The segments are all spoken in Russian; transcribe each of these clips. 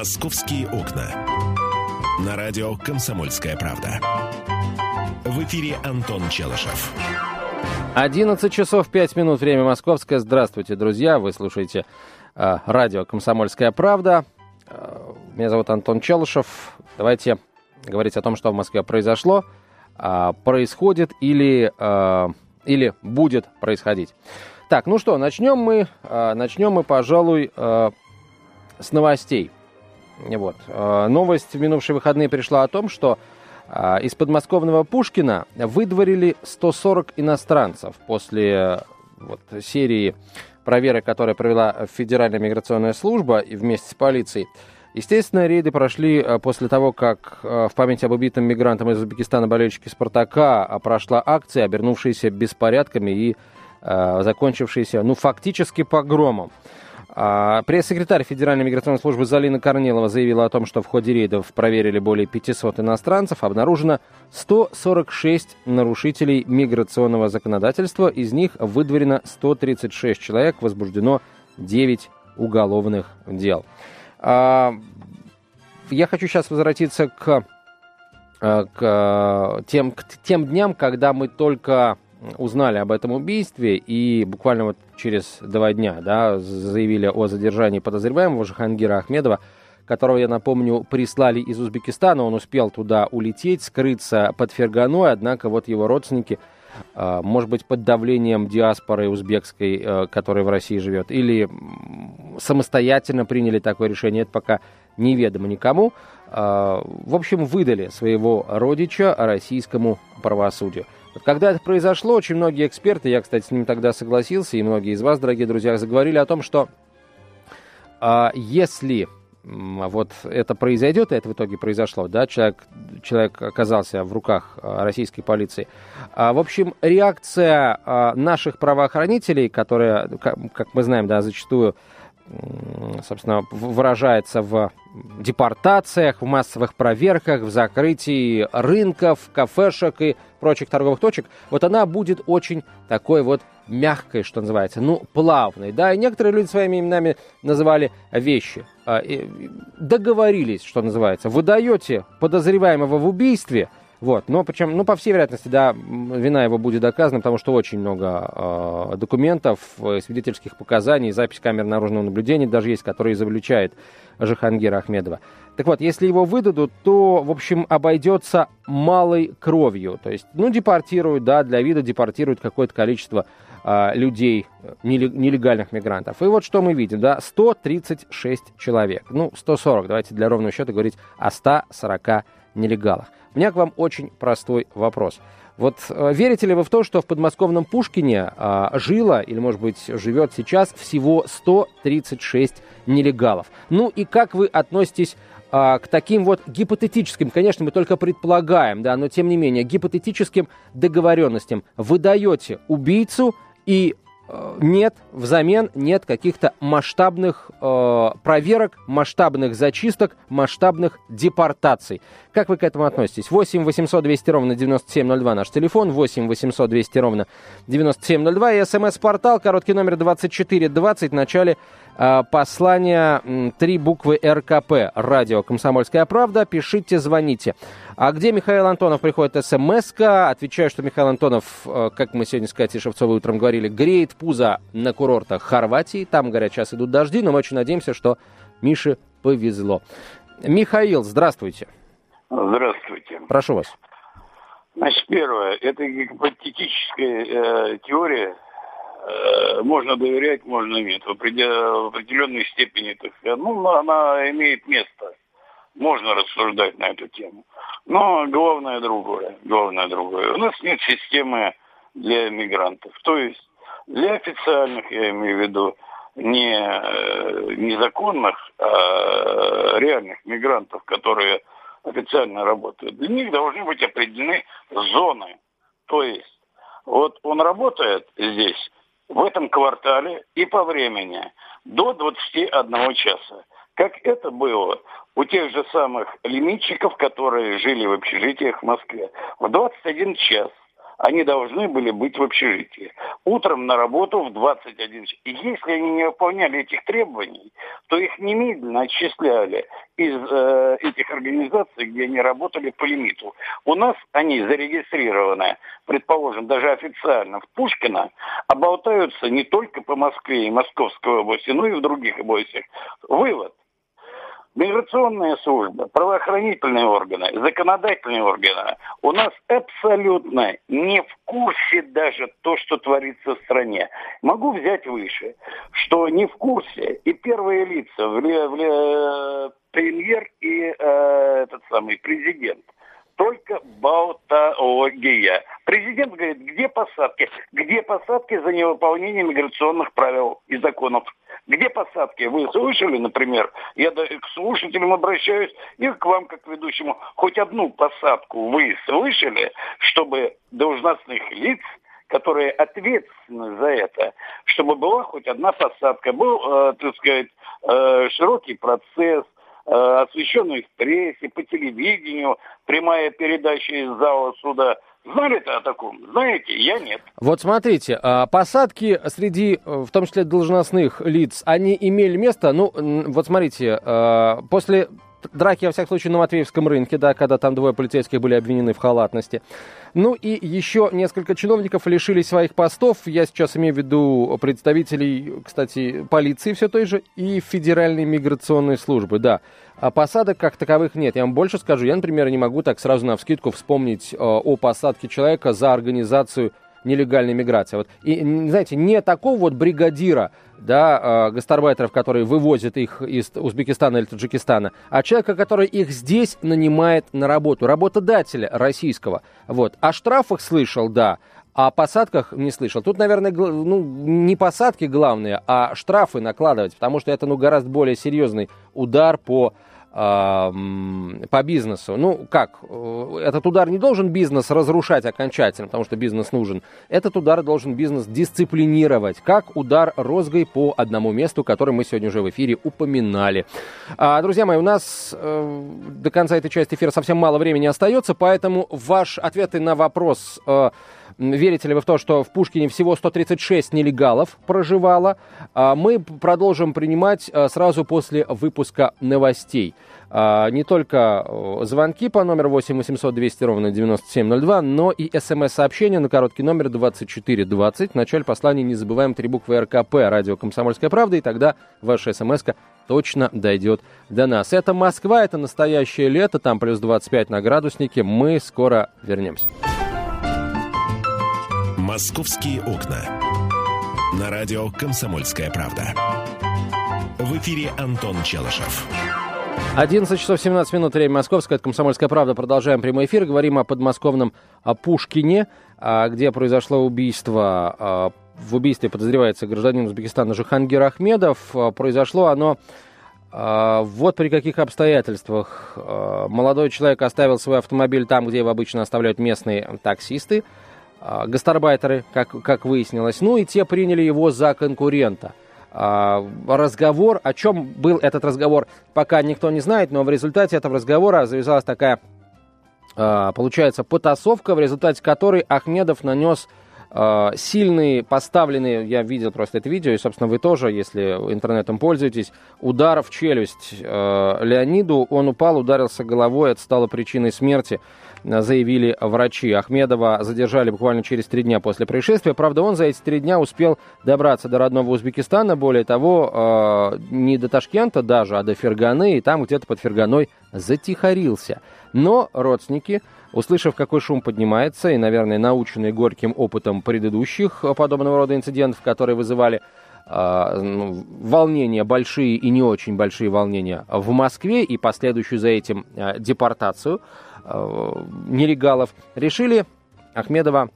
«Московские окна». На радио «Комсомольская правда». В эфире Антон Челышев. 11 часов 5 минут, время московское. Здравствуйте, друзья. Вы слушаете э, радио «Комсомольская правда». Э, меня зовут Антон Челышев. Давайте говорить о том, что в Москве произошло, э, происходит или, э, или будет происходить. Так, ну что, начнем мы, э, начнем мы, пожалуй, э, с новостей. Вот. Э, новость в минувшие выходные пришла о том, что э, из подмосковного Пушкина выдворили 140 иностранцев после вот, серии проверок, которые провела Федеральная миграционная служба вместе с полицией. Естественно, рейды прошли э, после того, как в память об убитом мигрантом из Узбекистана болельщике «Спартака» прошла акция, обернувшаяся беспорядками и закончившаяся, ну, фактически погромом. А, пресс-секретарь Федеральной миграционной службы Залина Корнилова заявила о том, что в ходе рейдов проверили более 500 иностранцев. Обнаружено 146 нарушителей миграционного законодательства. Из них выдворено 136 человек, возбуждено 9 уголовных дел. А, я хочу сейчас возвратиться к, а, к, тем, к тем дням, когда мы только узнали об этом убийстве и буквально вот через два дня да, заявили о задержании подозреваемого Жахангира Ахмедова, которого, я напомню, прислали из Узбекистана. Он успел туда улететь, скрыться под Ферганой, однако вот его родственники, может быть, под давлением диаспоры узбекской, а, которая в России живет, или самостоятельно приняли такое решение, это пока неведомо никому. А, в общем, выдали своего родича российскому правосудию. Когда это произошло, очень многие эксперты, я, кстати, с ним тогда согласился, и многие из вас, дорогие друзья, заговорили о том, что а, если вот это произойдет, и это в итоге произошло, да, человек, человек оказался в руках а, российской полиции. А, в общем, реакция а, наших правоохранителей, которая, как, как мы знаем, да, зачастую собственно, выражается в депортациях, в массовых проверках, в закрытии рынков, кафешек и прочих торговых точек, вот она будет очень такой вот мягкой, что называется, ну, плавной, да, и некоторые люди своими именами называли вещи. А, договорились, что называется, вы даете подозреваемого в убийстве – вот, но причем, ну, по всей вероятности, да, вина его будет доказана, потому что очень много э, документов, свидетельских показаний, запись камер наружного наблюдения даже есть, которые изобличает Жихангира Ахмедова. Так вот, если его выдадут, то, в общем, обойдется малой кровью. То есть, ну, депортируют, да, для вида депортируют какое-то количество э, людей, нелегальных мигрантов. И вот что мы видим, да, 136 человек. Ну, 140, давайте для ровного счета говорить о 140 нелегалах. У меня к вам очень простой вопрос. Вот э, верите ли вы в то, что в подмосковном Пушкине э, жило, или, может быть, живет сейчас всего 136 нелегалов? Ну и как вы относитесь э, к таким вот гипотетическим, конечно, мы только предполагаем, да, но тем не менее, гипотетическим договоренностям? Вы даете убийцу и нет, взамен нет каких-то масштабных э, проверок, масштабных зачисток, масштабных депортаций. Как вы к этому относитесь? 8 800 200 ровно 9702 наш телефон, 8 800 200 ровно 9702 и смс-портал, короткий номер 2420 в начале э, послания три буквы РКП, радио «Комсомольская правда». Пишите, звоните. А где Михаил Антонов приходит смс -ка. Отвечаю, что Михаил Антонов, э, как мы сегодня с Катей Шевцовой утром говорили, греет пузо на курортах Хорватии. Там, говорят, сейчас идут дожди, но мы очень надеемся, что Мише повезло. Михаил, здравствуйте. Здравствуйте. Прошу вас. Значит, первое, это гипотетическая э, теория. Э, можно доверять, можно нет. В, определ, в определенной степени, так сказать, ну, она имеет место можно рассуждать на эту тему. Но главное другое, главное другое. У нас нет системы для мигрантов. То есть для официальных, я имею в виду, не э, незаконных, а реальных мигрантов, которые официально работают, для них должны быть определены зоны. То есть вот он работает здесь, в этом квартале и по времени до 21 часа. Как это было у тех же самых лимитчиков, которые жили в общежитиях в Москве. В 21 час они должны были быть в общежитии. Утром на работу в 21 час. И если они не выполняли этих требований, то их немедленно отчисляли из э, этих организаций, где они работали по лимиту. У нас они зарегистрированы, предположим, даже официально в Пушкино, а болтаются не только по Москве и Московской области, но и в других областях. Вывод. Миграционная служба, правоохранительные органы, законодательные органы у нас абсолютно не в курсе даже то, что творится в стране. Могу взять выше, что не в курсе и первые лица, в, в, премьер и э, этот самый президент – только болтология. Президент говорит, где посадки? Где посадки за невыполнение миграционных правил и законов? Где посадки? Вы слышали, например, я к слушателям обращаюсь и к вам, как ведущему, хоть одну посадку вы слышали, чтобы должностных лиц которые ответственны за это, чтобы была хоть одна посадка, был, э, так сказать, э, широкий процесс, э, освещенный в прессе, по телевидению, прямая передача из зала суда. Знали-то о таком? Знаете, я нет. Вот смотрите, а, посадки среди, в том числе должностных лиц, они имели место, ну, вот смотрите, а, после драки, во всяком случае, на Матвеевском рынке, да, когда там двое полицейских были обвинены в халатности. Ну и еще несколько чиновников лишились своих постов. Я сейчас имею в виду представителей, кстати, полиции все той же и Федеральной миграционной службы, да. А посадок как таковых нет. Я вам больше скажу. Я, например, не могу так сразу на вскидку вспомнить э, о посадке человека за организацию нелегальной миграции. Вот. И, знаете, не такого вот бригадира, да, э, гастарбайтеров, которые вывозят их из Узбекистана или Таджикистана, а человека, который их здесь нанимает на работу, работодателя российского. Вот. О штрафах слышал, да, а о посадках не слышал. Тут, наверное, ну, не посадки главные, а штрафы накладывать, потому что это ну, гораздо более серьезный удар по по бизнесу. Ну, как? Э, этот удар не должен бизнес разрушать окончательно, потому что бизнес нужен. Этот удар должен бизнес дисциплинировать, как удар розгой по одному месту, который мы сегодня уже в эфире упоминали. А, друзья мои, у нас э, до конца этой части эфира совсем мало времени остается, поэтому ваш ответы на вопрос... Э, верите ли вы в то, что в Пушкине всего 136 нелегалов проживало, а, мы продолжим принимать а, сразу после выпуска новостей. А, не только звонки по номеру 8 800 200 ровно 9702, но и смс-сообщения на короткий номер 2420. В начале послания не забываем три буквы РКП, радио «Комсомольская правда», и тогда ваша смс точно дойдет до нас. Это Москва, это настоящее лето, там плюс 25 на градуснике. Мы скоро вернемся. «Московские окна». На радио «Комсомольская правда». В эфире Антон Челышев. 11 часов 17 минут, время московское, это «Комсомольская правда». Продолжаем прямой эфир. Говорим о подмосковном о Пушкине, а, где произошло убийство. А, в убийстве подозревается гражданин Узбекистана Жихангир Ахмедов. А, произошло оно вот при каких обстоятельствах. Молодой человек оставил свой автомобиль там, где его обычно оставляют местные таксисты. А, гастарбайтеры, как, как выяснилось, ну и те приняли его за конкурента. А, разговор, о чем был этот разговор, пока никто не знает, но в результате этого разговора завязалась такая, а, получается, потасовка, в результате которой Ахмедов нанес сильный, поставленный, я видел просто это видео, и, собственно, вы тоже, если интернетом пользуетесь, удар в челюсть Леониду, он упал, ударился головой, это стало причиной смерти заявили врачи. Ахмедова задержали буквально через три дня после происшествия. Правда, он за эти три дня успел добраться до родного Узбекистана. Более того, э, не до Ташкента даже, а до Ферганы. И там где-то под Ферганой затихарился. Но родственники, услышав, какой шум поднимается, и, наверное, наученные горьким опытом предыдущих подобного рода инцидентов, которые вызывали волнения, большие и не очень большие волнения в Москве и последующую за этим э, депортацию, Э, нелегалов, решили Ахмедова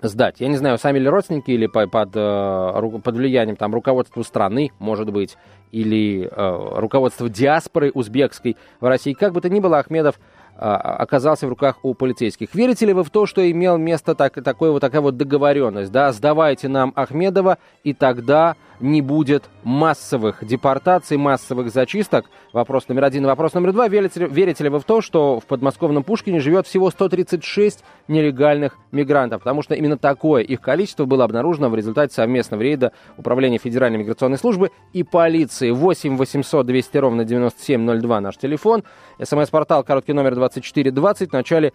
сдать. Я не знаю, сами ли родственники или под, э, под влиянием там, руководства страны, может быть, или э, руководства диаспоры узбекской в России. Как бы то ни было, Ахмедов оказался в руках у полицейских. Верите ли вы в то, что имел место так, такой вот, такая вот договоренность? Да? Сдавайте нам Ахмедова, и тогда не будет массовых депортаций, массовых зачисток. Вопрос номер один. Вопрос номер два. Верите, верите ли вы в то, что в подмосковном Пушкине живет всего 136 нелегальных мигрантов? Потому что именно такое их количество было обнаружено в результате совместного рейда Управления Федеральной миграционной службы и полиции. 8 800 200 ровно 9702 наш телефон. СМС-портал короткий номер 2420. В начале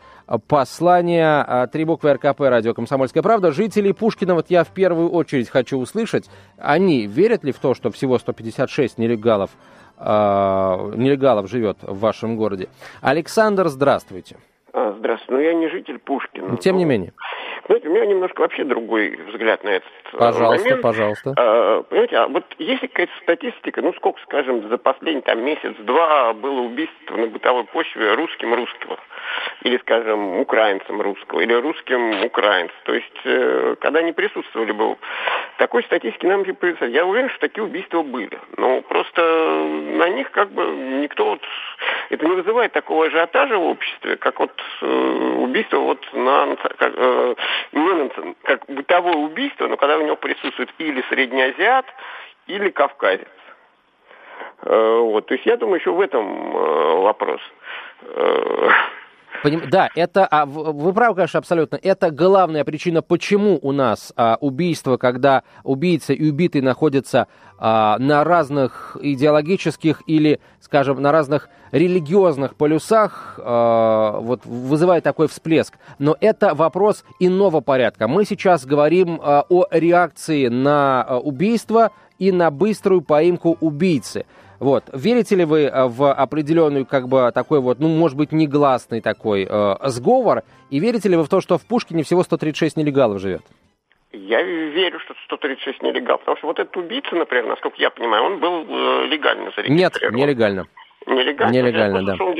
послания а, три буквы РКП радио «Комсомольская правда». Жители Пушкина, вот я в первую очередь хочу услышать, они верят ли в то, что всего 156 нелегалов э, нелегалов живет в вашем городе. Александр, здравствуйте. А, здравствуйте. Ну, я не житель Пушкина. Тем но... не менее. У меня немножко вообще другой взгляд на этот э, пожалуйста, момент. Пожалуйста, а, Понимаете, а вот есть какая-то статистика, ну сколько, скажем, за последний там месяц-два было убийств на бытовой почве русским русского, или, скажем, украинцем русского, или русским украинцем. То есть, э, когда они присутствовали бы, такой статистики нам не представить. Я уверен, что такие убийства были. Но просто на них как бы никто вот... Это не вызывает такого ажиотажа в обществе, как вот э, убийство вот на... Как, э, не как бытовое убийство, но когда у него присутствует или среднеазиат, или кавказец. Э, вот, то есть я думаю, еще в этом э, вопрос. Поним... Да, это, а, вы правы, конечно, абсолютно. Это главная причина, почему у нас а, убийство, когда убийца и убитый находятся а, на разных идеологических или, скажем, на разных религиозных полюсах, а, вот вызывает такой всплеск. Но это вопрос иного порядка. Мы сейчас говорим а, о реакции на а, убийство и на быструю поимку убийцы. Вот. Верите ли вы э, в определенную, как бы, такой вот, ну, может быть, негласный такой э, сговор? И верите ли вы в то, что в Пушкине всего 136 нелегалов живет? Я верю, что 136 нелегалов, потому что вот этот убийца, например, насколько я понимаю, он был э, легально зарегистрирован. Нет, нелегально. Нелегально? Нелегально, да. Он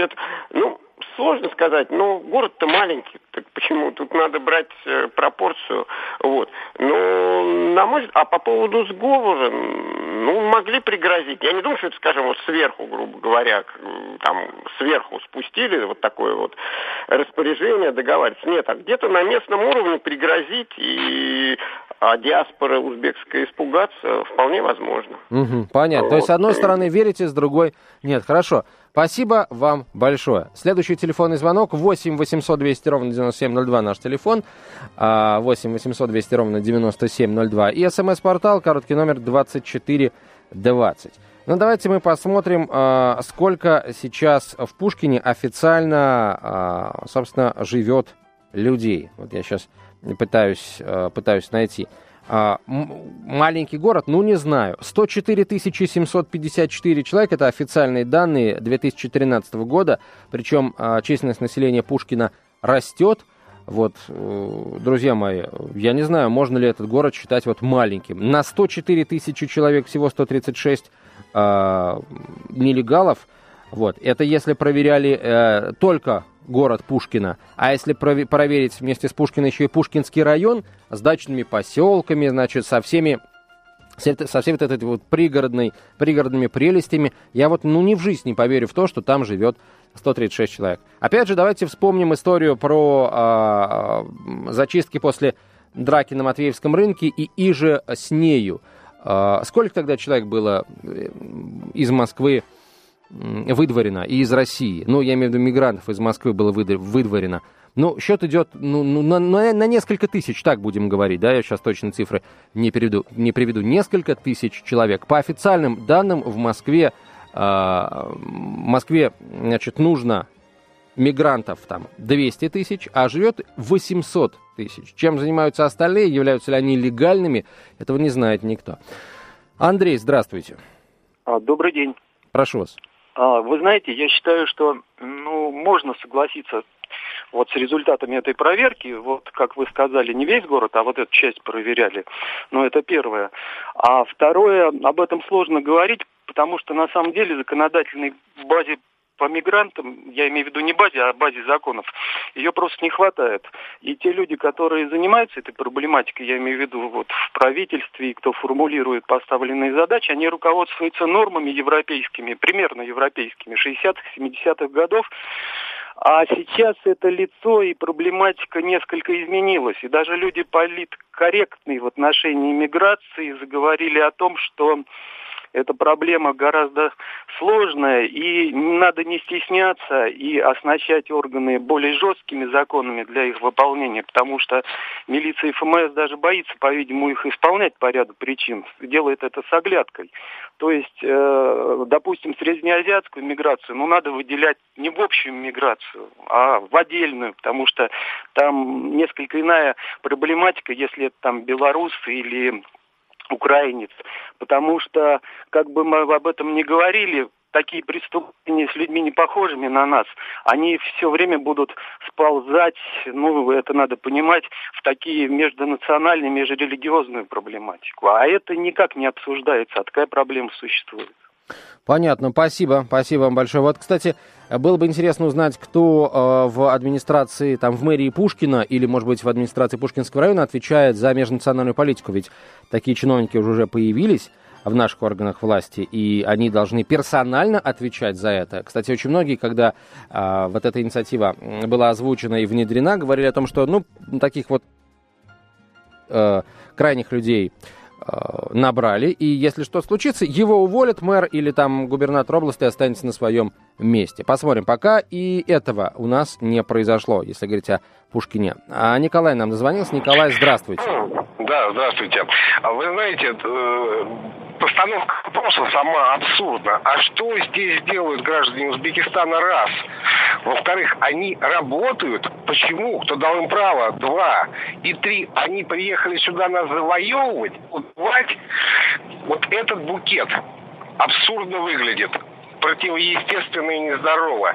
ну, сложно сказать, но город-то маленький, так почему? Тут надо брать э, пропорцию, вот. Но, на мой взгляд, а по поводу сговора, ну, могли пригрозить. Я не думаю, что это, скажем, вот сверху, грубо говоря, там, сверху спустили вот такое вот распоряжение договариваться. Нет, а где-то на местном уровне пригрозить и а диаспора узбекская испугаться вполне возможно. Угу, понятно. Вот. То есть, с одной стороны, верите, с другой нет. Хорошо. Спасибо вам большое. Следующий телефонный звонок 8 800 200 ровно 9702 наш телефон. 8 800 200 ровно 9702. И смс-портал, короткий номер 2420. Ну, давайте мы посмотрим, а, сколько сейчас в Пушкине официально, а, собственно, живет людей. Вот я сейчас пытаюсь, а, пытаюсь найти. А, маленький город, ну не знаю. 104 754 человека, это официальные данные 2013 года, причем а, численность населения Пушкина растет. Вот, э, друзья мои, я не знаю, можно ли этот город считать вот маленьким. На 104 тысячи человек всего 136 а, нелегалов. Вот, это если проверяли э, только город Пушкина. А если проверить вместе с Пушкиным еще и Пушкинский район с дачными поселками, значит, со всеми со всей вот этой вот пригородной, пригородными прелестями, я вот ну ни в жизнь не поверю в то, что там живет 136 человек. Опять же, давайте вспомним историю про а, зачистки после драки на Матвеевском рынке и иже с нею. А, сколько тогда человек было э, из Москвы выдворено и из России. Ну, я имею в виду мигрантов из Москвы было выдворено. Ну, счет идет ну, ну, на, на, несколько тысяч, так будем говорить, да, я сейчас точно цифры не, переведу, не приведу. Несколько тысяч человек. По официальным данным в Москве, э, Москве, значит, нужно мигрантов там 200 тысяч, а живет 800 тысяч. Чем занимаются остальные, являются ли они легальными, этого не знает никто. Андрей, здравствуйте. А, добрый день. Прошу вас. А, вы знаете, я считаю, что ну, можно согласиться вот с результатами этой проверки, вот как вы сказали, не весь город, а вот эту часть проверяли. Но это первое. А второе, об этом сложно говорить, потому что на самом деле законодательной базе по мигрантам, я имею в виду не базе, а базе законов, ее просто не хватает. И те люди, которые занимаются этой проблематикой, я имею в виду вот в правительстве, кто формулирует поставленные задачи, они руководствуются нормами европейскими, примерно европейскими, 60-х, 70-х годов, А сейчас это лицо и проблематика несколько изменилась. И даже люди политкорректные в отношении миграции заговорили о том, что эта проблема гораздо сложная, и надо не стесняться и оснащать органы более жесткими законами для их выполнения, потому что милиция и ФМС даже боится, по-видимому, их исполнять по ряду причин, делает это с оглядкой. То есть, э, допустим, среднеазиатскую миграцию, ну, надо выделять не в общую миграцию, а в отдельную, потому что там несколько иная проблематика, если это там белорусы или украинец, потому что, как бы мы об этом не говорили, такие преступления с людьми не похожими на нас, они все время будут сползать, ну, это надо понимать, в такие межнациональные, межрелигиозную проблематику. А это никак не обсуждается, а такая проблема существует. Понятно, спасибо, спасибо вам большое. Вот, кстати, было бы интересно узнать, кто э, в администрации, там, в мэрии Пушкина или, может быть, в администрации Пушкинского района отвечает за межнациональную политику. Ведь такие чиновники уже появились в наших органах власти, и они должны персонально отвечать за это. Кстати, очень многие, когда э, вот эта инициатива была озвучена и внедрена, говорили о том, что, ну, таких вот э, крайних людей набрали, и если что случится, его уволят мэр или там губернатор области останется на своем месте. Посмотрим. Пока и этого у нас не произошло, если говорить о Пушкине. А Николай нам дозвонился. Николай, здравствуйте. Да, здравствуйте. А вы знаете, э, постановка вопроса сама абсурдна. А что здесь делают граждане Узбекистана? Раз. Во-вторых, они работают. Почему? Кто дал им право? Два. И три. Они приехали сюда нас завоевывать, убивать. Вот этот букет абсурдно выглядит противоестественно и нездорово.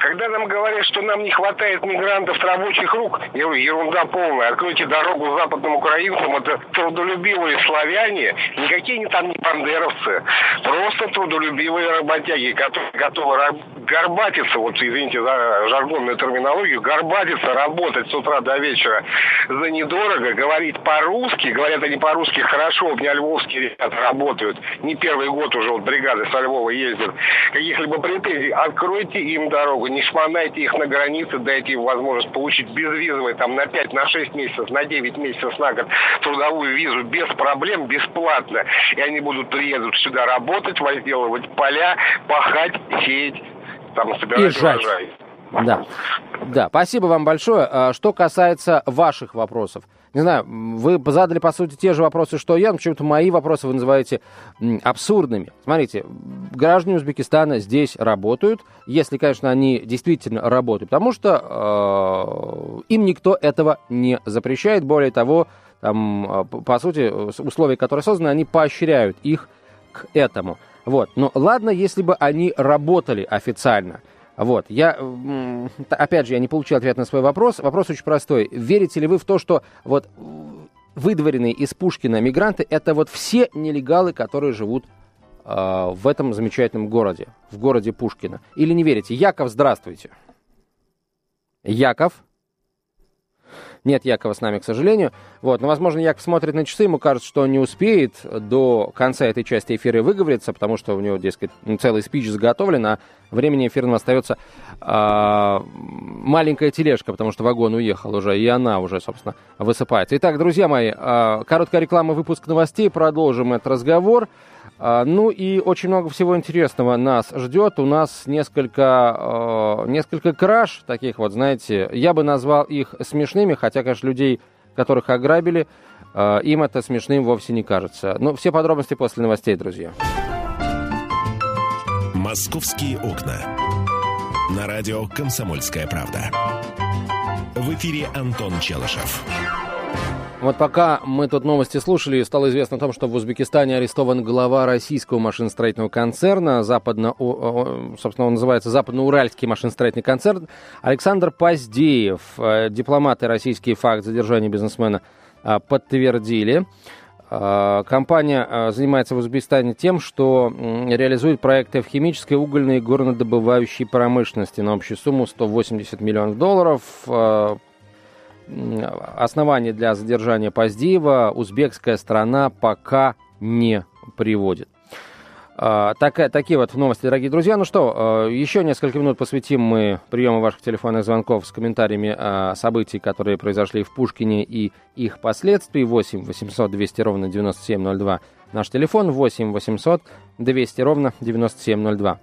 Когда нам говорят, что нам не хватает мигрантов рабочих рук, я говорю, ерунда полная. Откройте дорогу западным украинцам, это трудолюбивые славяне, никакие они там не бандеровцы, просто трудолюбивые работяги, которые готовы горбатиться, вот извините за жаргонную терминологию, горбатиться, работать с утра до вечера за недорого, говорить по-русски, говорят они по-русски хорошо, у меня львовские ребята работают, не первый год уже вот бригады со Львова ездят, каких-либо претензий, откройте им дорогу, не шмонайте их на границе, дайте им возможность получить безвизовый там на 5, на 6 месяцев, на 9 месяцев, на год трудовую визу без проблем, бесплатно. И они будут приедут сюда работать, возделывать поля, пахать, сеять, там собирать урожай. Да. да, спасибо вам большое. А, что касается ваших вопросов, не знаю, вы задали, по сути, те же вопросы, что я, но почему-то мои вопросы вы называете абсурдными. Смотрите, граждане Узбекистана здесь работают, если, конечно, они действительно работают, потому что э, им никто этого не запрещает. Более того, там, а, по сути, условия, которые созданы, они поощряют их к этому. Вот. Но ладно, если бы они работали официально – вот, я, опять же, я не получил ответ на свой вопрос. Вопрос очень простой. Верите ли вы в то, что вот выдворенные из Пушкина мигранты это вот все нелегалы, которые живут э, в этом замечательном городе, в городе Пушкина? Или не верите? Яков, здравствуйте. Яков? Нет Якова с нами, к сожалению. Вот, но, возможно, Яков смотрит на часы, ему кажется, что он не успеет до конца этой части эфира выговориться, потому что у него, дескать, целый спич заготовлен, а времени эфирного остается а, маленькая тележка, потому что вагон уехал уже, и она уже, собственно, высыпается. Итак, друзья мои, а, короткая реклама, выпуск новостей, продолжим этот разговор. А, ну и очень много всего интересного нас ждет. У нас несколько, э, несколько краж таких вот, знаете, я бы назвал их смешными, хотя, конечно, людей, которых ограбили, э, им это смешным вовсе не кажется. Ну, все подробности после новостей, друзья. «Московские окна». На радио «Комсомольская правда». В эфире Антон Челышев. Вот пока мы тут новости слушали, стало известно о том, что в Узбекистане арестован глава российского машиностроительного концерна, западно, собственно, он называется Западноуральский машиностроительный концерн, Александр Поздеев. Э, дипломаты российский факт задержания бизнесмена э, подтвердили. Э, компания занимается в Узбекистане тем, что реализует проекты в химической, угольной и горнодобывающей промышленности на общую сумму 180 миллионов долларов оснований для задержания Поздеева узбекская сторона пока не приводит. А, такая, такие вот новости, дорогие друзья. Ну что, еще несколько минут посвятим мы приему ваших телефонных звонков с комментариями событий, которые произошли в Пушкине и их последствий. 8 800 200 ровно 9702. Наш телефон 8 800 200 ровно 9702.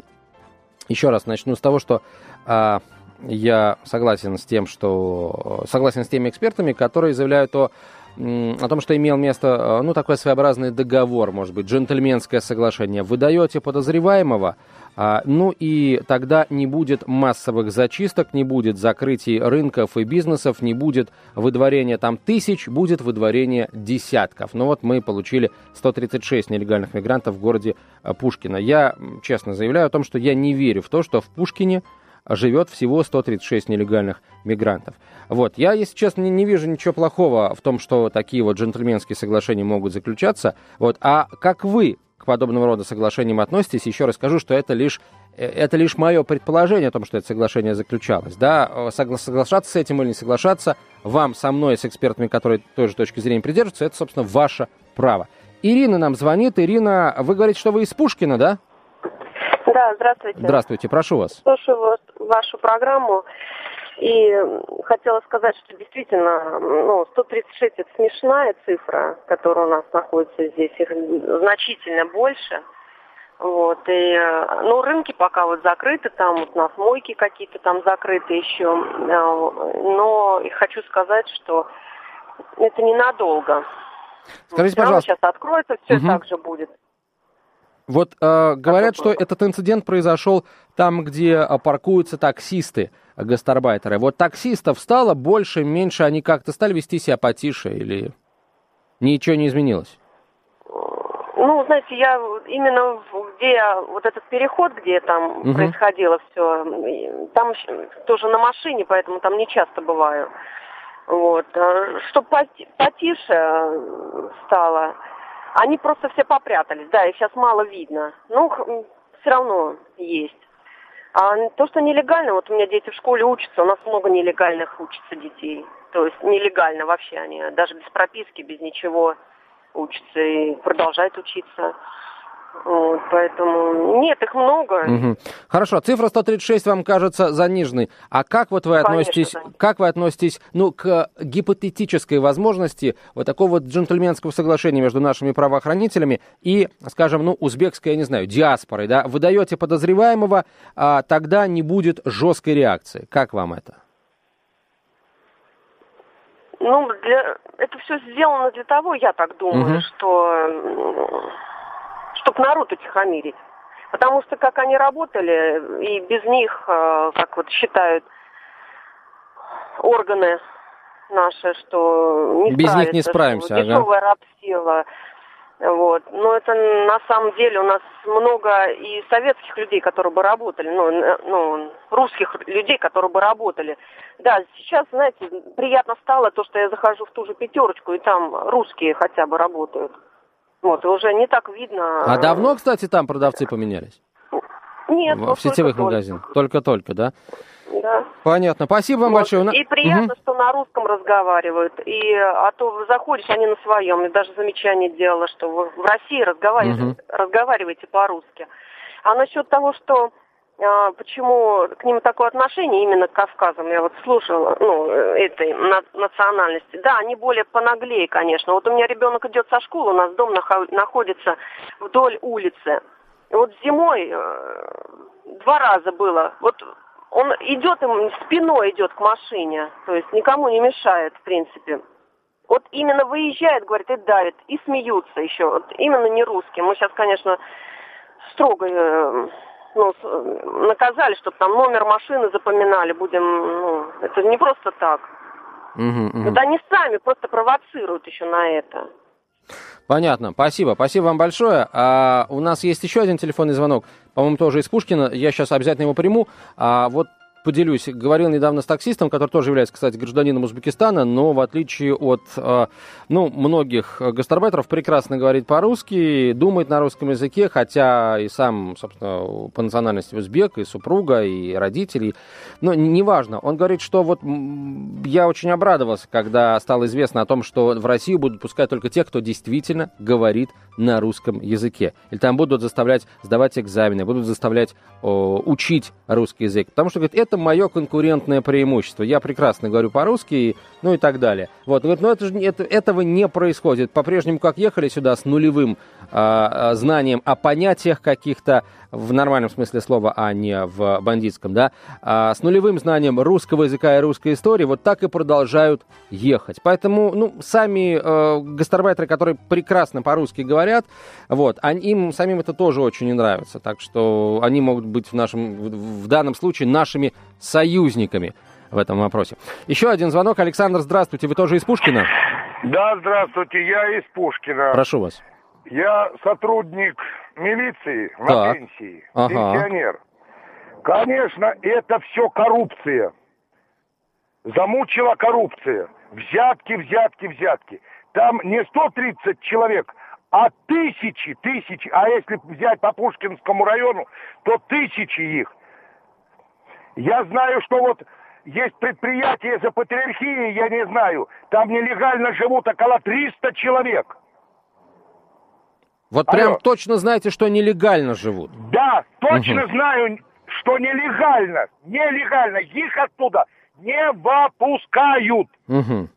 Еще раз начну с того, что а, я согласен с тем, что согласен с теми экспертами, которые заявляют о о том, что имел место, э, ну, такой своеобразный договор, может быть, джентльменское соглашение. Вы даете подозреваемого, а, ну и тогда не будет массовых зачисток, не будет закрытий рынков и бизнесов, не будет выдворения там тысяч, будет выдворение десятков. Ну вот мы получили 136 нелегальных мигрантов в городе э, Пушкино. Я честно заявляю о том, что я не верю в то, что в Пушкине живет всего 136 нелегальных мигрантов. Вот. Я, если честно, не, не вижу ничего плохого в том, что такие вот джентльменские соглашения могут заключаться. Вот. А как вы к подобного рода соглашениям относитесь? Еще раз скажу, что это лишь э, это лишь мое предположение о том, что это соглашение заключалось. Да, э, согла- соглашаться с этим или не соглашаться, вам, со мной, с экспертами, которые той же точки зрения придерживаются, это, собственно, ваше право. Ирина нам звонит. Ирина, вы говорите, что вы из Пушкина, да? Да, здравствуйте. Здравствуйте, прошу вас. Слушаю вашу программу. И хотела сказать, что действительно, ну, 136 это смешная цифра, которая у нас находится здесь, их значительно больше. Вот, и, ну, рынки пока вот закрыты, там вот у нас мойки какие-то там закрыты еще, но хочу сказать, что это ненадолго. Скажите, пожалуйста. Сейчас откроется, все угу. так же будет. Вот э, говорят, что этот инцидент произошел там, где э, паркуются таксисты, э, гастарбайтеры. Вот таксистов стало больше, меньше, они как-то стали вести себя потише или ничего не изменилось? Ну, знаете, я именно где вот этот переход, где там угу. происходило все, там тоже на машине, поэтому там не часто бываю. Вот. Э, Чтобы потише стало, они просто все попрятались, да, их сейчас мало видно. Ну, все равно есть. А то, что нелегально, вот у меня дети в школе учатся, у нас много нелегальных учатся детей. То есть нелегально вообще они, даже без прописки, без ничего учатся и продолжают учиться. Вот, поэтому нет, их много. Угу. Хорошо, цифра 136 вам кажется заниженной. А как вот вы относитесь, Конечно, да. как вы относитесь, ну, к гипотетической возможности вот такого вот джентльменского соглашения между нашими правоохранителями и, скажем, ну, узбекской, я не знаю, диаспорой, да? Вы даете подозреваемого, а тогда не будет жесткой реакции. Как вам это? Ну, для... это все сделано для того, я так думаю, угу. что чтобы народ утихомирить. Потому что как они работали, и без них, э, как вот считают органы наши, что не Без них не справимся, ага. Дешевая рабсила. Вот. Но это на самом деле у нас много и советских людей, которые бы работали, ну, ну, русских людей, которые бы работали. Да, сейчас, знаете, приятно стало то, что я захожу в ту же пятерочку, и там русские хотя бы работают. Вот, уже не так видно. А давно, кстати, там продавцы поменялись? Нет, в, в сетевых только магазинах. Только-только, да? Да. Понятно. Спасибо вам вот. большое. И приятно, угу. что на русском разговаривают. И, а то заходишь, они на своем. Я даже замечание делала, что вы в России разговариваете, угу. разговариваете по-русски. А насчет того, что а, почему к ним такое отношение именно к Кавказам, я вот слушала, ну, этой национальности. Да, они более понаглее, конечно. Вот у меня ребенок идет со школы, у нас дом находится вдоль улицы. И вот зимой э, два раза было. Вот он идет, им спиной идет к машине, то есть никому не мешает, в принципе. Вот именно выезжает, говорит, и давит, и смеются еще. Вот именно не русские. Мы сейчас, конечно, строго э, ну, наказали, чтобы там номер машины запоминали, будем, ну, это не просто так. Угу, угу. Это они сами просто провоцируют еще на это. Понятно, спасибо, спасибо вам большое. А, у нас есть еще один телефонный звонок, по-моему, тоже из Пушкина, я сейчас обязательно его приму. А, вот поделюсь. Говорил недавно с таксистом, который тоже является, кстати, гражданином Узбекистана, но в отличие от э, ну, многих гастарбайтеров, прекрасно говорит по-русски, думает на русском языке, хотя и сам, собственно, по национальности узбек, и супруга, и родители. Но неважно. Он говорит, что вот я очень обрадовался, когда стало известно о том, что в Россию будут пускать только тех, кто действительно говорит на русском языке. Или там будут заставлять сдавать экзамены, будут заставлять о, учить русский язык. Потому что, говорит, это мое конкурентное преимущество. Я прекрасно говорю по-русски, ну и так далее. Вот, говорит, но это же, это, этого не происходит. По-прежнему, как ехали сюда с нулевым э, знанием о понятиях каких-то, в нормальном смысле слова, а не в бандитском, да, а с нулевым знанием русского языка и русской истории, вот так и продолжают ехать. Поэтому, ну, сами э, гастарбайтеры, которые прекрасно по-русски говорят, вот, они, им самим это тоже очень не нравится. Так что они могут быть в нашем, в данном случае нашими союзниками в этом вопросе. Еще один звонок. Александр, здравствуйте. Вы тоже из Пушкина? Да, здравствуйте. Я из Пушкина. Прошу вас. Я сотрудник милиции на так. пенсии, ага. пенсионер. Конечно, это все коррупция. Замучила коррупция. Взятки, взятки, взятки. Там не 130 человек, а тысячи, тысячи. А если взять по Пушкинскому району, то тысячи их. Я знаю, что вот есть предприятие за патриархией, я не знаю, там нелегально живут около 300 человек. Вот Алло. прям точно знаете, что нелегально живут? Да, точно угу. знаю, что нелегально, нелегально. Их оттуда не выпускают. Угу.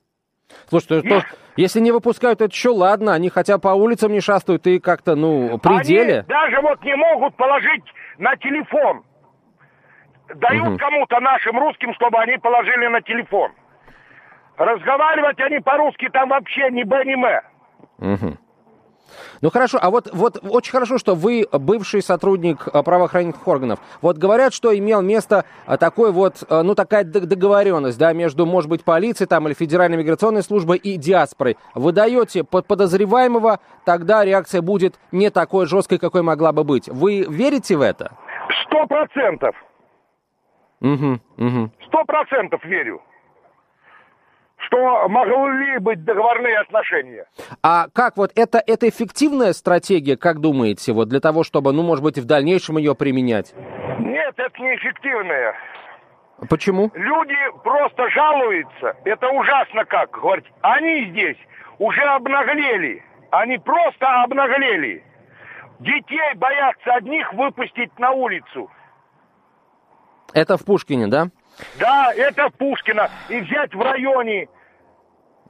Слушайте, Их... то, если не выпускают, это еще ладно, они хотя по улицам не шастают и как-то, ну, пределе. Они даже вот не могут положить на телефон. Дают угу. кому-то нашим русским, чтобы они положили на телефон. Разговаривать они по-русски там вообще не Б, не М. Угу. Ну хорошо, а вот, вот очень хорошо, что вы бывший сотрудник э, правоохранительных органов. Вот говорят, что имел место э, такой вот, э, ну такая договоренность, да, между, может быть, полицией там или Федеральной миграционной службой и диаспорой. Вы даете под подозреваемого, тогда реакция будет не такой жесткой, какой могла бы быть. Вы верите в это? Сто процентов. Сто процентов верю что могли быть договорные отношения. А как вот это, это эффективная стратегия, как думаете, вот для того, чтобы, ну, может быть, в дальнейшем ее применять? Нет, это не эффективная. Почему? Люди просто жалуются. Это ужасно как говорить. Они здесь уже обнаглели. Они просто обнаглели. Детей боятся одних выпустить на улицу. Это в Пушкине, да? Да, это Пушкина. И взять в районе.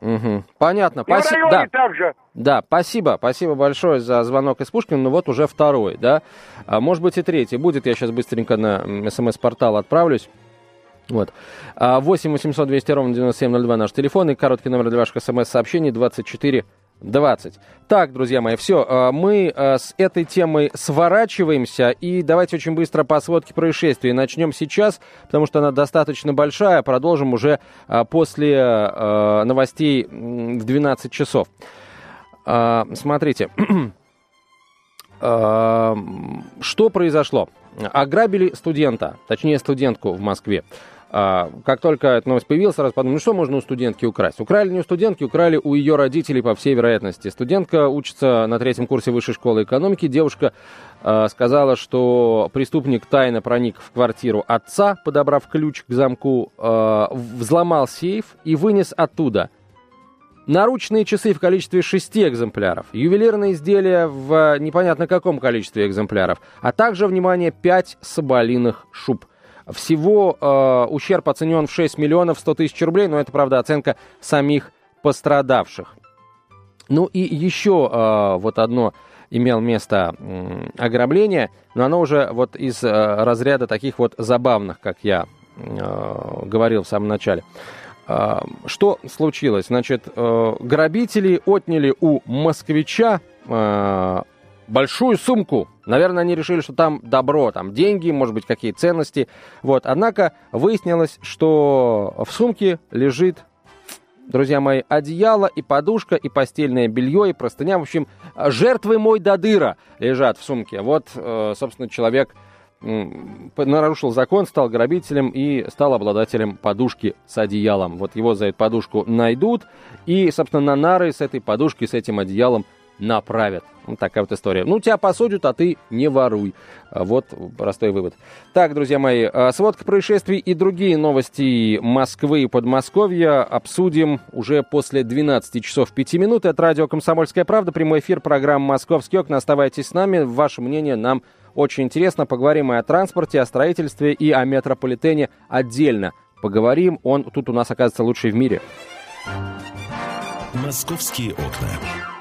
Угу. Понятно. В районе да. также. Да, спасибо. Спасибо большое за звонок из Пушкина. Ну вот уже второй, да. А может быть и третий будет. Я сейчас быстренько на смс-портал отправлюсь. Вот. 8 800 200 ровно 9702 наш телефон и короткий номер для ваших смс-сообщений 24 20. Так, друзья мои, все, а, мы а, с этой темой сворачиваемся, и давайте очень быстро по сводке происшествий. Начнем сейчас, потому что она достаточно большая, продолжим уже а, после новостей в 12 часов. Смотрите, что произошло? Ограбили студента, точнее студентку в Москве. А, как только эта новость появилась, сразу подумали, ну что можно у студентки украсть? Украли не у студентки, украли у ее родителей, по всей вероятности. Студентка учится на третьем курсе высшей школы экономики. Девушка э, сказала, что преступник тайно проник в квартиру отца, подобрав ключ к замку, э, взломал сейф и вынес оттуда наручные часы в количестве шести экземпляров, ювелирные изделия в непонятно каком количестве экземпляров, а также, внимание, пять соболиных шуб – всего э, ущерб оценен в 6 миллионов 100 тысяч рублей, но это, правда, оценка самих пострадавших. Ну и еще э, вот одно имел место э, ограбление, но оно уже вот из э, разряда таких вот забавных, как я э, говорил в самом начале. Э, что случилось? Значит, э, грабители отняли у москвича э, большую сумку. Наверное, они решили, что там добро, там деньги, может быть, какие ценности. Вот. Однако выяснилось, что в сумке лежит, друзья мои, одеяло и подушка, и постельное белье, и простыня. В общем, жертвы мой до дыра лежат в сумке. Вот, э, собственно, человек нарушил закон, стал грабителем и стал обладателем подушки с одеялом. Вот его за эту подушку найдут и, собственно, на нары с этой подушкой, с этим одеялом направят. Вот такая вот история. Ну, тебя посудят, а ты не воруй. Вот простой вывод. Так, друзья мои, а, сводка происшествий и другие новости Москвы и Подмосковья обсудим уже после 12 часов 5 минут. Это радио «Комсомольская правда», прямой эфир программы «Московские окна». Оставайтесь с нами. Ваше мнение нам очень интересно. Поговорим и о транспорте, о строительстве и о метрополитене отдельно. Поговорим. Он тут у нас, оказывается, лучший в мире. «Московские окна».